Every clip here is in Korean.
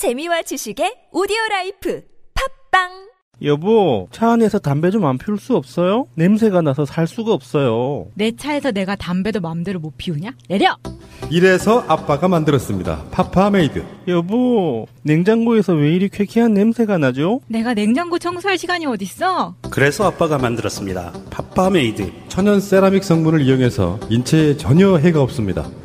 재미와 지식의 오디오 life 팟빵 여보, 차 안에서 담배 좀 안 피울 수 없어요? 냄새가 나서 살 수가 없어요. 내 차에서 내가 담배도 마음대로 못 피우냐? 내려! 이래서 아빠가 만들었습니다. 파파메이드. 여보, 냉장고에서 왜 이리 쾌쾌한 냄새가 나죠? 내가 냉장고 청소할 시간이 어딨어? 그래서 아빠가 만들었습니다. 파파메이드. 천연 세라믹 성분을 이용해서 인체에 전혀 해가 없습니다.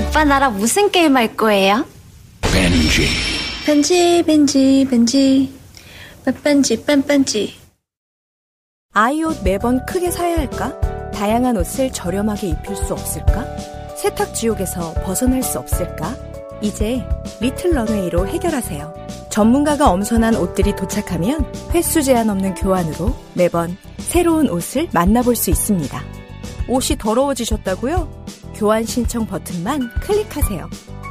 오빠 나랑 무슨 게임 할 거예요? 벤지 벤지 벤지 벤지 빼뺀지 빼뺀지 아이 옷 매번 크게 사야 할까? 다양한 옷을 저렴하게 입힐 수 없을까? 세탁 지옥에서 벗어날 수 없을까? 이제 리틀 런웨이로 해결하세요. 전문가가 엄선한 옷들이 도착하면 횟수 제한 없는 교환으로 매번 새로운 옷을 만나볼 수 있습니다. 옷이 더러워지셨다고요? 교환 신청 버튼만 클릭하세요.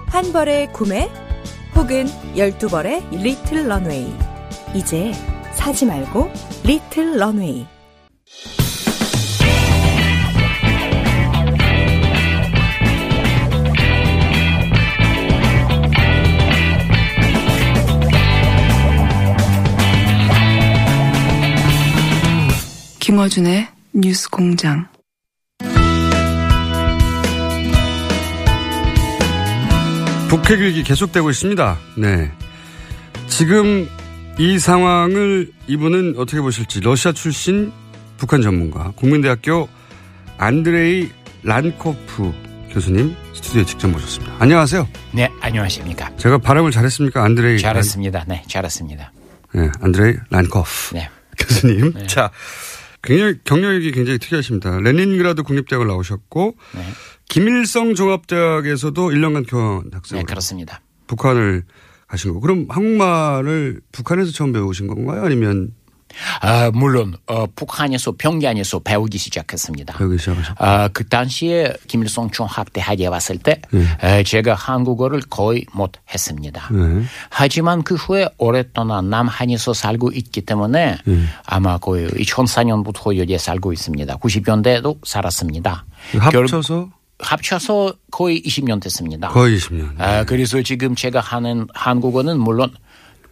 한 벌의 구매 혹은 12벌의 리틀 런웨이. 이제 사지 말고 리틀 런웨이. 김어준의 뉴스 공장. 북핵 위기 계속되고 있습니다. 네. 지금 이 상황을 이분은 어떻게 보실지 러시아 출신 북한 전문가 국민대학교 안드레이 란코프 교수님 스튜디오에 직접 모셨습니다. 안녕하세요. 네, 안녕하십니까. 제가 발음을 잘했습니까? 안드레이. 잘했습니다. 네, 잘했습니다. 란, 네, 안드레이 란코프 네. 교수님. 네. 자, 굉장히 경력이 굉장히 특이하십니다. 레닌그라드 국립대학을 나오셨고 네. 김일성 종합대학에서도 1년간 교환 학생. 네, 그렇습니다. 북한을 가신 거고. 그럼 한국말을 북한에서 처음 배우신 건가요? 아니면 아, 물론 어, 북한에서 평양에서 배우기 시작했습니다. 배우기 시작하셨고. 아, 그 당시에 김일성 종합대학에 왔을 때 에, 제가 한국어를 거의 못했습니다. 네. 하지만 그 후에 오랫동안 남한에서 살고 있기 때문에 아마 거의 2004년부터 여기에 살고 있습니다. 90년대에도 살았습니다. 합쳐서 합쳐서 거의 20년 됐습니다. 거의 20년. 아, 그래서 지금 제가 하는 한국어는 물론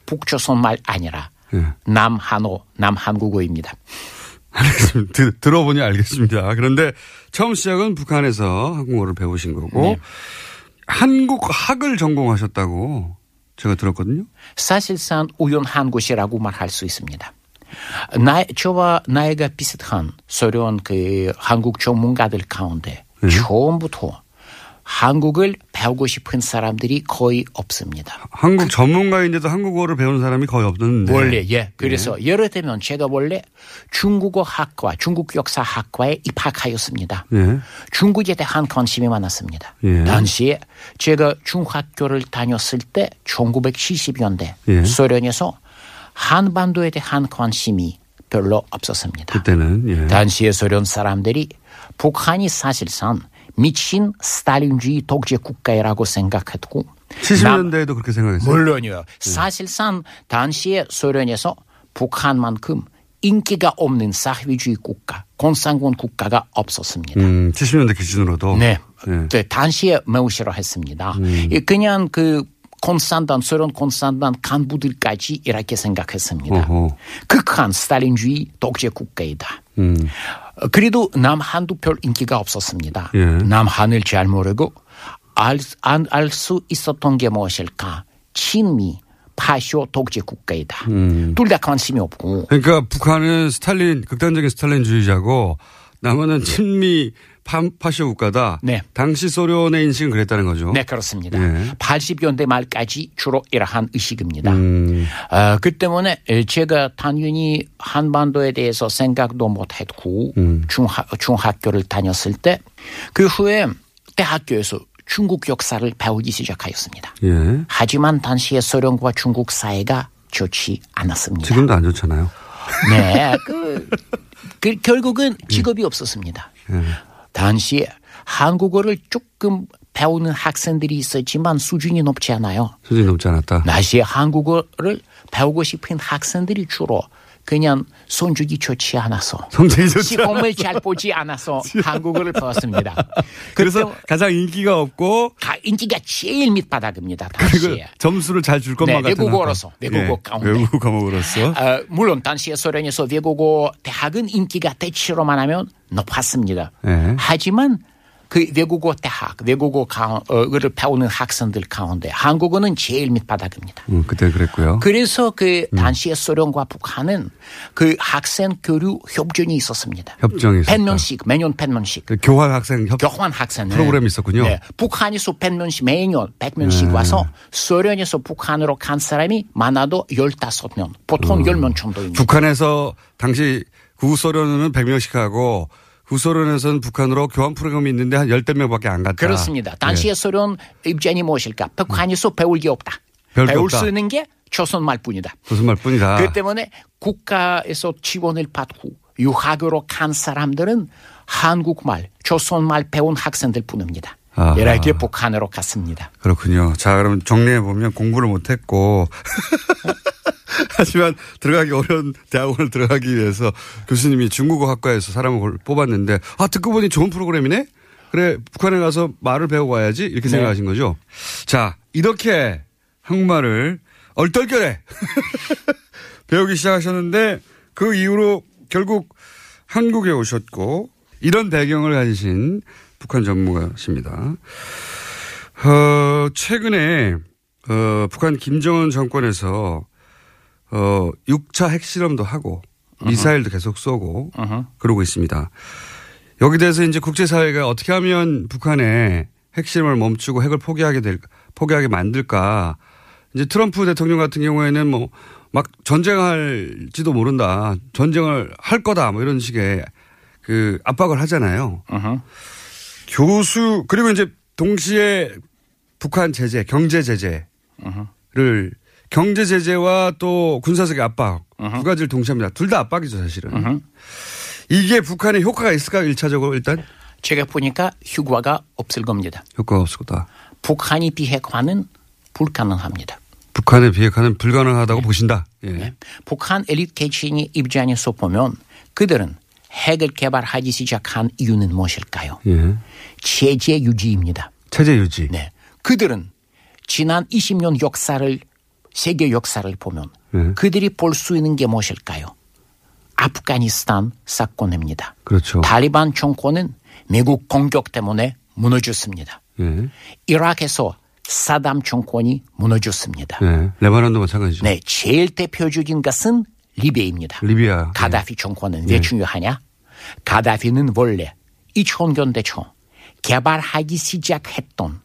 북조선 말 아니라 네. 남한어, 남한국어입니다. 알겠습니다. 들, 들어보니 알겠습니다. 그런데 처음 시작은 북한에서 한국어를 배우신 거고 네. 한국학을 전공하셨다고 제가 들었거든요. 사실상 우연한 곳이라고 말할 수 있습니다. 나, 저와 나이가 비슷한 소련 그 한국 전문가들 가운데 네. 처음부터 한국을 배우고 싶은 사람들이 거의 없습니다. 한국 전문가인데도 한국어를 배우는 사람이 거의 없는데. 원래 예. 그래서 예를 들면 제가 원래 중국어 학과, 중국 역사 학과에 입학하였습니다. 예. 중국에 대한 관심이 많았습니다. 예. 당시에 제가 중학교를 다녔을 때 1970년대 예. 소련에서 한반도에 대한 관심이 별로 없었습니다. 그때는 예. 당시에 소련 사람들이 북한이 사실상 미친 스탈린주의 독재 국가라고 생각했고 70년대에도 그렇게 생각했어요. 물론이요. 사실상 당시에 소련에서 북한만큼 인기가 없는 사회주의 국가, 공산군 국가가 없었습니다. 음, 70년대 기준으로도. 네. 예. 네, 당시에 매우 싫어했습니다. 음. 이 그냥 그 콘산단, 소련 콘산단 간부들까지 이렇게 생각했습니다. 어허. 극한 스탈린주의 독재 국가이다. 음. 어, 그래도 남한도 별 인기가 없었습니다. 예. 남한을 잘 모르고 알수 있었던 게 무엇일까? 친미, 파쇼 독재 국가이다. 음. 둘다 관심이 없고. 그러니까 북한은 스탈린, 극단적인 스탈린주의자고 남한은 친미 파, 파쇼 국가다. 네. 당시 소련의 인식은 그랬다는 거죠. 네, 그렇습니다. 예. 80년대 말까지 주로 이러한 의식입니다. 음. 아, 그 때문에 제가 당연히 한반도에 대해서 생각도 못했고 음. 중하, 중학교를 다녔을 때 그 후에 대학교에서 중국 역사를 배우기 시작하였습니다. 예. 하지만 당시의 소련과 중국 사이가 좋지 않았습니다. 지금도 안 좋잖아요. 네, 그, 그 결국은 직업이 없었습니다. 예. 당시에 한국어를 조금 배우는 학생들이 있었지만 수준이 높지 않아요. 수준이 높지 않았다. 당시에 한국어를 배우고 싶은 학생들이 주로 그냥 손주기 좋지 않아서 성적이 좋지 시험을 잘 보지 않아서 한국어를 배웠습니다. 그래서 가장 인기가 없고 가- 인기가 제일 밑바닥입니다. 당시에. 점수를 잘 줄 것만 네, 같은 외국어로서. 외국어 예, 가운데. 외국어 과목으로서 어, 물론 당시에 소련에서 외국어 대학은 인기가 대체로만 하면 높았습니다. 예. 하지만 그 외국어 대학, 외국어 를 배우는 학생들 가운데 한국어는 제일 밑바닥입니다. 음, 그때 그랬고요. 그래서 그 음. 당시에 소련과 북한은 그 학생 교류 협정이 있었습니다. 협정이 있었다. 100명씩 매년 100명씩 그 교환 학생 협 교환 학생 프로그램이 있었군요. 네. 북한에서 100명씩 매년 100명씩 네. 와서 소련에서 북한으로 간 사람이 많아도 15명, 보통 10명 정도입니다. 북한에서 당시 구소련은 100명씩 하고 구소련에서는 북한으로 교환 프로그램이 있는데 한 열댓 명밖에 안 갔다. 그렇습니다. 당시에 예. 소련 입장이 무엇일까? 북한에서 배울 게 없다. 배울 없다. 수 있는 게 조선말뿐이다. 무슨 말뿐이다. 그 때문에 국가에서 지원을 받고 유학으로 간 사람들은 한국말, 조선말 배운 학생들 뿐입니다. 아하. 이렇게 북한으로 갔습니다. 그렇군요. 자, 그럼 정리해 보면 공부를 못했고 하지만 들어가기 어려운 대학원을 들어가기 위해서 교수님이 중국어 학과에서 사람을 뽑았는데 아 듣고 보니 좋은 프로그램이네. 그래 북한에 가서 말을 배우고 와야지 이렇게 네. 생각하신 거죠. 자 이렇게 한국말을 얼떨결에 배우기 시작하셨는데 그 이후로 결국 한국에 오셨고 이런 배경을 가지신 북한 전문가십니다. 어, 최근에 어, 북한 김정은 정권에서 어, 6차 핵실험도 하고 미사일도 계속 쏘고 그러고 있습니다. 여기 대해서 이제 국제사회가 어떻게 하면 북한의 핵실험을 멈추고 핵을 포기하게 될, 포기하게 만들까. 이제 트럼프 대통령 같은 경우에는 뭐 막 전쟁할지도 모른다. 전쟁을 할 거다. 뭐 이런 식의 그 압박을 하잖아요. 교수, 그리고 이제 동시에 북한 제재, 경제 제재를 경제 제재와 또 군사적 압박 두 가지를 동시합니다. 둘 다 압박이죠, 사실은. 이게 북한에 효과가 있을까요? 일차적으로 일단 제가 보니까 휴가가 없을 겁니다. 효과가 없을 거다. 북한이 비핵화는 불가능합니다. 북한의 비핵화는 불가능하다고 네. 보신다. 예. 북한 엘리트 계층의 입장에서 보면 그들은 핵을 개발하기 시작한 이유는 무엇일까요? 예. 체제 유지입니다. 체제 유지. 네. 그들은 지난 20년 역사를 세계 역사를 보면 예. 그들이 볼 수 있는 게 무엇일까요? 아프가니스탄 사건입니다. 그렇죠. 탈리반 정권은 미국 공격 때문에 무너졌습니다. 예. 이라크에서 사담 정권이 무너졌습니다. 예. 레바논도 마찬가지죠. 네, 제일 대표적인 것은 리비아입니다. 리비아. 가다피 정권은 예. 왜 중요하냐? 가다피는 원래 2000년대 초 개발하기 시작했던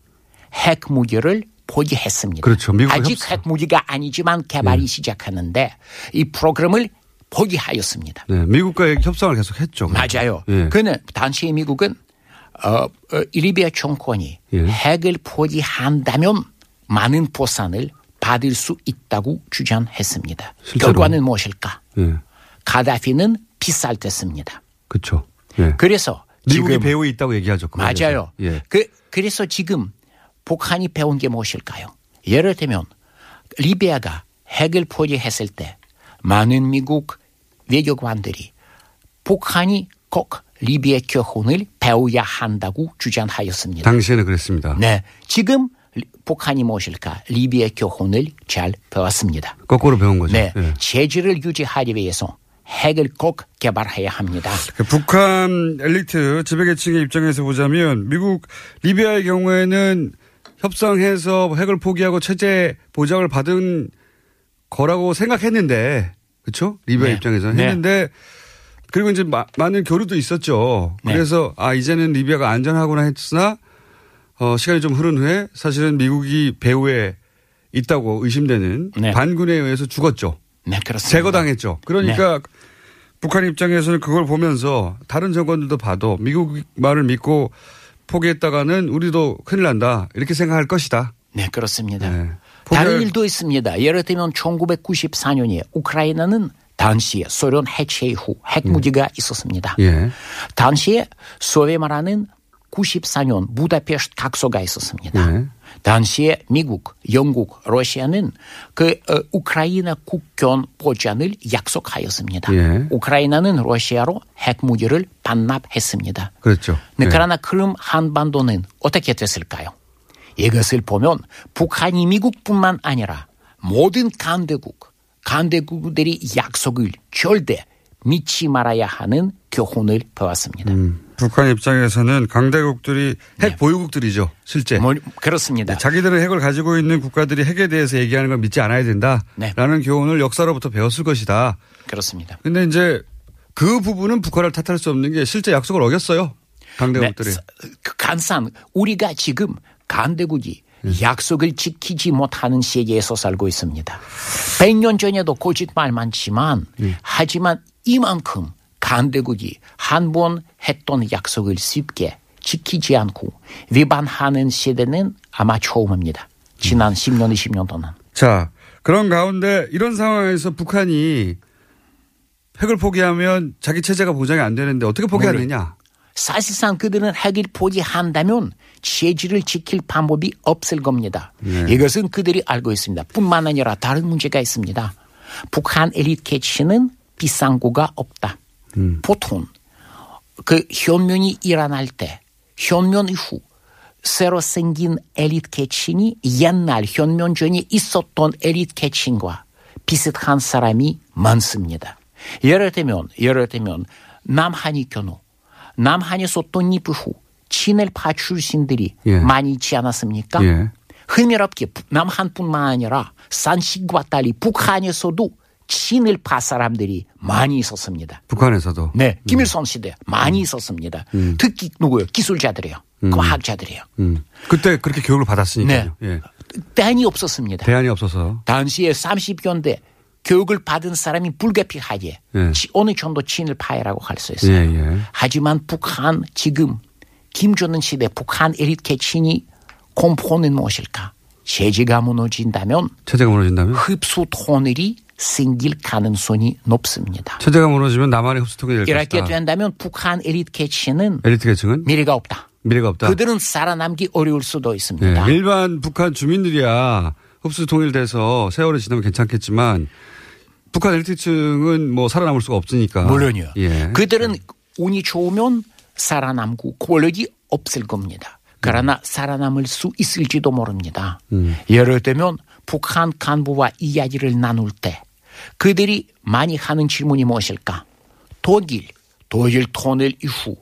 핵 무기를 포기했습니다. 그렇죠. 아직 협상. 핵 무기가 아니지만 개발이 예. 시작하는데 이 프로그램을 포기하였습니다. 네. 미국과 협상을 계속 했죠. 맞아요. 예. 그는 당시 미국은 어, 어, 리비아 정권이 예. 핵을 포기한다면 많은 보상을 받을 수 있다고 주장했습니다. 실제로? 결과는 무엇일까? 예. 가다피는 피살됐습니다. 그렇죠. 예. 그래서 미국이 배후에 있다고 얘기하죠. 그. 맞아요. 예. 그, 그래서 지금 북한이 배운 게 무엇일까요? 예를 들면 리비아가 핵을 포기했을 때 많은 미국 외교관들이 북한이 꼭 리비아 교훈을 배워야 한다고 주장하였습니다. 당시에는 그랬습니다. 네, 지금 리- 북한이 무엇일까? 리비아 교훈을 잘 배웠습니다. 거꾸로 배운 거죠. 네, 예. 체질을 유지하기 위해서 핵을 꼭 개발해야 합니다. 그 북한 엘리트 지배계층의 입장에서 보자면 미국 리비아의 경우에는 협상해서 핵을 포기하고 체제 보장을 받은 거라고 생각했는데 그렇죠? 리비아 네. 입장에서는 네. 했는데 그리고 이제 마- 많은 교류도 있었죠. 네. 그래서 아 이제는 리비아가 안전하구나 했으나 어, 시간이 좀 흐른 후에 사실은 미국이 배후에 있다고 의심되는 네. 반군에 의해서 죽었죠. 네, 그렇습니다. 제거당했죠. 그러니까 북한 입장에서는 그걸 보면서 다른 정권들도 봐도 미국 말을 믿고 포기했다가는 우리도 큰일 난다. 이렇게 생각할 것이다. 네, 그렇습니다. 네. 다른 일도 있습니다. 예를 들면 1994년에 우크라이나는 당시에 소련 해체 후 핵무기가 있었습니다. 예. 당시에 소위 말하는 94년 부다페스트 각서가 있었습니다. 예. 당시에 미국, 영국, 러시아는 그 어, 우크라이나 국경 보장을 약속하였습니다. 예. 우크라이나는 러시아로 핵무기를 반납했습니다. 그렇죠. 네, 예. 그러나 크림 한반도는 어떻게 됐을까요? 이것을 보면 북한이 미국뿐만 아니라 모든 강대국, 강대국들이 약속을 절대 믿지 말아야 하는 교훈을 배웠습니다. 음, 북한 입장에서는 강대국들이 핵 보유국들이죠. 실제. 뭐, 그렇습니다. 네, 자기들은 핵을 가지고 있는 국가들이 핵에 대해서 얘기하는 걸 믿지 않아야 된다라는 교훈을 역사로부터 배웠을 것이다. 그렇습니다. 근데 이제 그 부분은 북한을 탓할 수 없는 게 실제 약속을 어겼어요. 강대국들이. 네, 그 간산 우리가 지금 강대국이 약속을 지키지 못하는 세계에서 살고 있습니다. 100년 전에도 거짓말 많지만 하지만 이만큼 강대국이 한 번 했던 약속을 쉽게 지키지 않고 위반하는 시대는 아마 처음입니다. 지난 10년, 20년 동안. 자, 그런 가운데 이런 상황에서 북한이 핵을 포기하면 자기 체제가 보장이 안 되는데 어떻게 포기하느냐? 사실상 그들은 핵을 포기한다면 체질을 지킬 방법이 없을 겁니다. 네. 이것은 그들이 알고 있습니다. 뿐만 아니라 다른 문제가 있습니다. 북한 엘리트 캐치는 비상구가 없다. 음. 보통 그 현면이 일어날 때 현면 이후 새로 생긴 엘리트 캐친이 옛날 현면 전에 있었던 엘리트 캐친과 비슷한 사람이 많습니다. 예를 들면 예를 들면 남한이 견우 남한에서 독립 후 친일파 출신들이 예. 많이 있지 않았습니까? 예. 흥미롭게 부- 남한뿐만 아니라 산식과 달리 북한에서도 친일파 사람들이 많이 있었습니다. 북한에서도. 네, 김일성 시대 많이 있었습니다. 특히 누구요? 기술자들이요, 과학자들이요. 음. 그때 그렇게 교육을 받았으니까요. 예. 대안이 없었습니다. 대안이 없어서. 당시에 30년대 교육을 받은 사람이 불가피하게 예. 치- 어느 정도 친일파라고 할 수 있어요. 예, 예. 하지만 북한 지금 김정은 시대 북한 엘리트 계층이 공포는 무엇일까? 체제가 무너진다면 체제가 무너진다면? 흡수 토널이 생길 가능성이 높습니다. 체제가 무너지면 남한의 흡수통이 될 이렇게 것이다. 된다면 북한 엘리트 계층은 엘리트 계층은 미래가 없다. 미래가 없다. 그들은 살아남기 어려울 수도 있습니다. 예, 일반 북한 주민들이야 흡수 통일돼서 세월이 지나면 괜찮겠지만 북한 엘리트층은 뭐 살아남을 수가 없으니까. 물론이요. 예. 그들은 운이 좋으면 살아남고 권력이 없을 겁니다. 그러나 살아남을 수 있을지도 모릅니다. 음. 예를 들면 북한 간부와 이야기를 나눌 때 그들이 많이 하는 질문이 무엇일까? 독일, 독일 통일 이후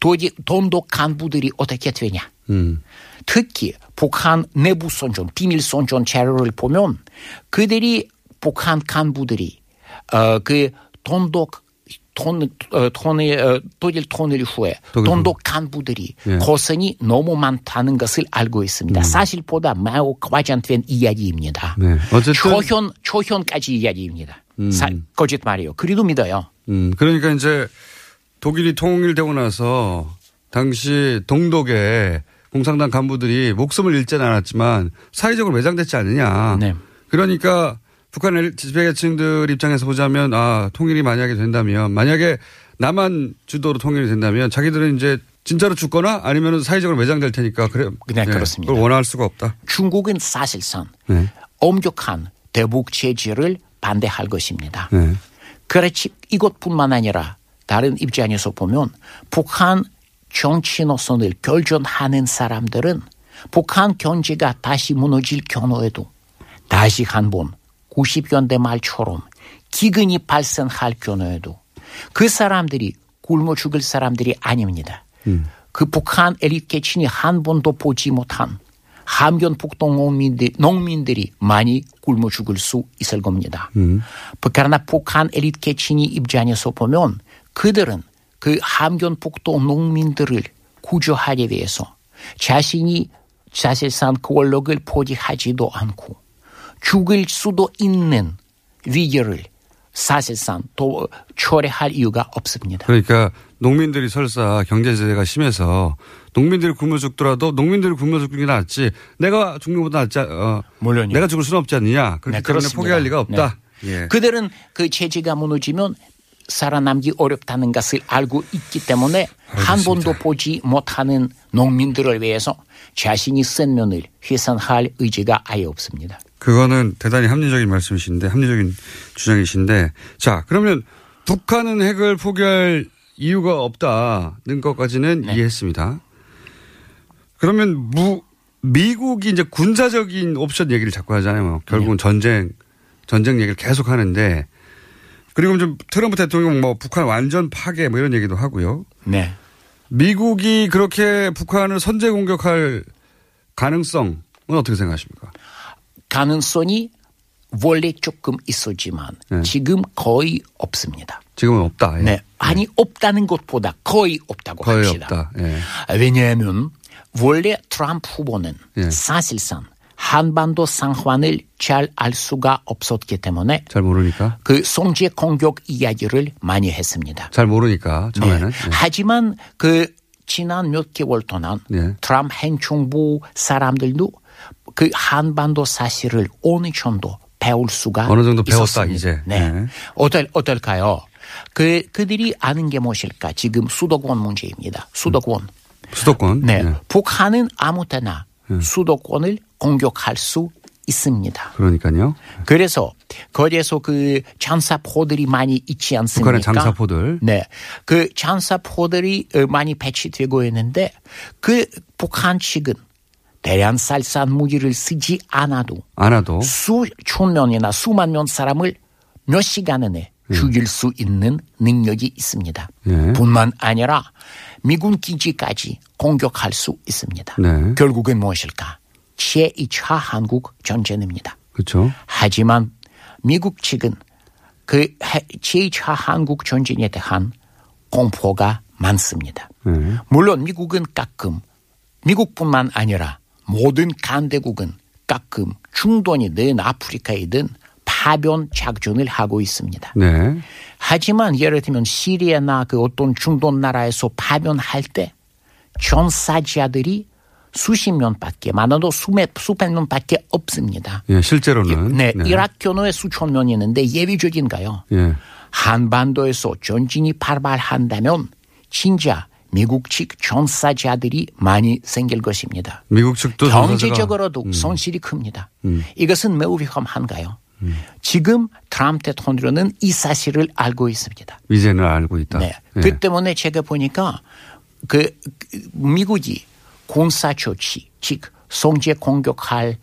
독일 돈독 간부들이 어떻게 되냐? 음. 특히 북한 내부 선전, 비밀 선전 자료를 보면 그들이 북한 간부들이 어 그 돈독 돈, 어, 돈을, 어, 독일 통일 후에 돈독 간부들이 예. 고생이 너무 많다는 것을 알고 있습니다. 사실보다 매우 과장된 이야기입니다. 네. 어쨌든 초현, 초현까지 이야기입니다. 사, 거짓말이요. 그래도 믿어요. 음, 그러니까 이제 독일이 통일되고 나서 당시 동독의 공산당 간부들이 목숨을 잃지는 않았지만 사회적으로 매장됐지 않느냐. 네. 그러니까 북한 지배계층들 입장에서 보자면 아 통일이 만약에 된다면 만약에 남한 주도로 통일이 된다면 자기들은 이제 진짜로 죽거나 아니면 사회적으로 매장될 테니까 그래. 네, 그렇습니다. 그걸 원할 수가 없다. 중국은 사실상 네. 엄격한 대북 제재를 반대할 것입니다. 네. 그렇지 이것뿐만 아니라 다른 입장에서 보면 북한 정치 노선을 결정하는 사람들은 북한 경제가 다시 무너질 경우에도 다시 한번 90년대 말처럼 기근이 발생할 경우에도 그 사람들이 굶어 죽을 사람들이 아닙니다. 그 북한 엘리트 계층이 한 번도 보지 못한 함경북도 농민들, 농민들이 많이 굶어 죽을 수 있을 겁니다. 그러나 북한 엘리트 계층이 입장에서 보면 그들은 그 함경북도 농민들을 구조하기 위해서 자신이 사실상 권력을 포기하지도 않고 죽을 수도 있는 위기를 사실상 또 초래할 이유가 없습니다. 그러니까 농민들이 설사 경제 제재가 심해서 농민들이 굶어 죽더라도 농민들이 굶어 죽는 게 낫지 내가 죽는 것보다 낫지 어, 물론요. 내가 죽을 수는 없지 않느냐 그렇기 네, 때문에. 포기할 리가 없다. 네. 예. 그들은 그 체제가 무너지면 살아남기 어렵다는 것을 알고 있기 때문에 한 번도 보지 못하는 농민들을 위해서 자신이 쓴 면을 훼손할 의지가 아예 없습니다. 그거는 대단히 합리적인 말씀이신데 합리적인 주장이신데 자 그러면 북한은 핵을 포기할 이유가 없다는 것까지는 네. 이해했습니다. 그러면 무 미국이 이제 군사적인 옵션 얘기를 자꾸 하잖아요. 결국은 네. 전쟁 전쟁 얘기를 계속 하는데 그리고 좀 트럼프 대통령 뭐 북한 완전 파괴 뭐 이런 얘기도 하고요. 네. 미국이 그렇게 북한을 선제 공격할 가능성은 어떻게 생각하십니까? 가능성이 원래 조금 있었지만 네. 지금 거의 없습니다. 지금은 없다. 예. 네. 아니 없다는 것보다 거의 없다고 거의 합시다. 없다. 예. 왜냐하면 원래 트럼프 후보는 예. 사실상 한반도 상황을 잘 알 수가 없었기 때문에 잘 모르니까. 그 송제 공격 이야기를 많이 했습니다. 잘 모르니까 처음에는. 네. 하지만 그 지난 몇 개월 동안 네. 트럼프 행정부 사람들도 그 한반도 사실을 어느 정도 배울 수가 어느 정도 배웠다, 있었습니다. 이제. 네. 네. 어떨 어떨까요? 그 그들이 아는 게 무엇일까? 지금 수도권 문제입니다. 수도권. 수도권. 네. 예. 북한은 아무 때나 수도권을 공격할 수 있습니다. 그러니까요. 그래서 거기에서 그 장사포들이 많이 있지 않습니까? 북한의 장사포들. 네. 그 장사포들이 어, 많이 배치되고 있는데 그 북한 측은 대량 살산 무기를 쓰지 않아도 안 와도. 수천 명이나 수만 명 사람을 몇 시간 안에 죽일 수 있는 능력이 있습니다. 예. 뿐만 아니라 미군 기지까지 공격할 수 있습니다. 네. 결국은 무엇일까? 제2차 한국 전쟁입니다. 그렇죠. 하지만 미국 측은 그 해- 제2차 한국 전쟁에 대한 공포가 많습니다. 네. 물론 미국은 가끔 미국뿐만 아니라 모든 간대국은 가끔 중동이든 아프리카이든 파변 작전을 하고 있습니다. 네. 하지만 예를 들면 시리아나 그 어떤 중동 나라에서 파변할 때 전사자들이 수십 명밖에 많아도 수백 수백 명밖에 없습니다. 예, 실제로는. 네, 이라크 견우에 수천 명이 있는데 예외적인가요? 예. 한반도에서 전진이 발발한다면 진짜 미국 측 전사자들이 많이 생길 것입니다. 미국 측도 경제적으로도 음. 손실이 큽니다. 이것은 매우 위험한가요? 지금 트럼프 대통령은 이 사실을 알고 있습니다. 이제는 알고 있다. 네. 예. 그 때문에 제가 보니까 그, 그 미국이 군사 조치, 즉 성제 공격할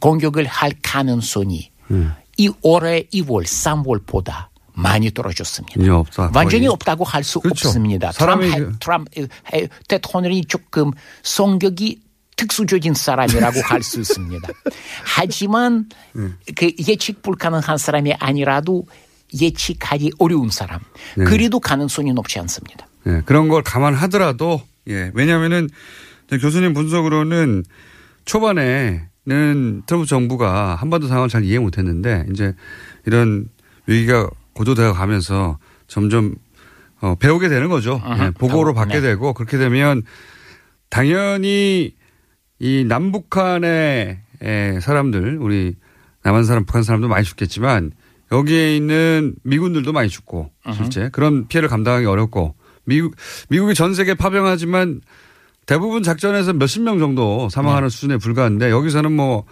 공격을 할 가능성이 음. 이 올해 2월, 3월보다 많이 떨어졌습니다. 이제 없다. 완전히 거의. 없다고 할수 그렇죠. 없습니다. 사람이 트럼프, 그- 트럼프 에, 대통령이 조금 성격이 특수적인 사람이라고 할 수 있습니다. 하지만 음. 그 예측 불가능한 사람이 아니라도 예측하기 어려운 사람. 네. 그래도 가능성이 높지 않습니다. 예, 그런 걸 감안하더라도 예, 왜냐하면은 이제 교수님 분석으로는 초반에는 트럼프 정부가 한반도 상황을 잘 이해 못했는데 이제 이런 위기가 고조되어 가면서 점점 어, 배우게 되는 거죠. 예, 보고로 받게 네. 되고 그렇게 되면 당연히 이 남북한의 에, 사람들 우리 남한 사람 북한 사람도 많이 죽겠지만 여기에 있는 미군들도 많이 죽고 실제 그런 피해를 감당하기 어렵고 미국 미국이 전 세계 파병하지만 대부분 작전에서 몇십 명 정도 사망하는 수준에 불과한데 여기서는 뭐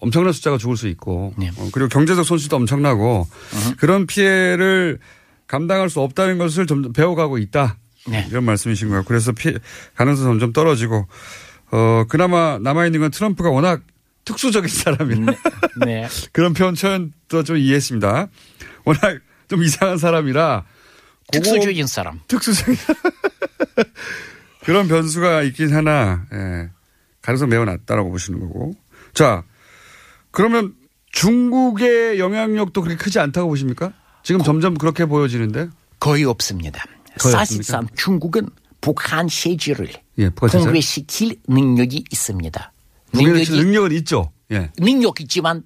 엄청난 숫자가 죽을 수 있고 네. 어, 그리고 경제적 손실도 엄청나고 그런 피해를 감당할 수 없다는 것을 좀 배워가고 있다. 네. 이런 말씀이신 거예요. 그래서 피, 가능성 점점 떨어지고 어 그나마 남아 있는 건 트럼프가 워낙 특수적인 사람이라 네. 그런 표현 표현도 좀 이해했습니다. 워낙 좀 이상한 사람이라 특수적인 사람. 특수적인 그런 변수가 있긴 하나 예, 가능성 매우 낮다라고 보시는 거고 자 그러면 중국의 영향력도 그렇게 크지 않다고 보십니까? 지금 점점 그렇게 보여지는데 거의 없습니다. 거의 사실상 중국은 북한 체제를 예? 공개시킬 능력이 있습니다. 능력이 능력은 있죠. 예. 능력 있지만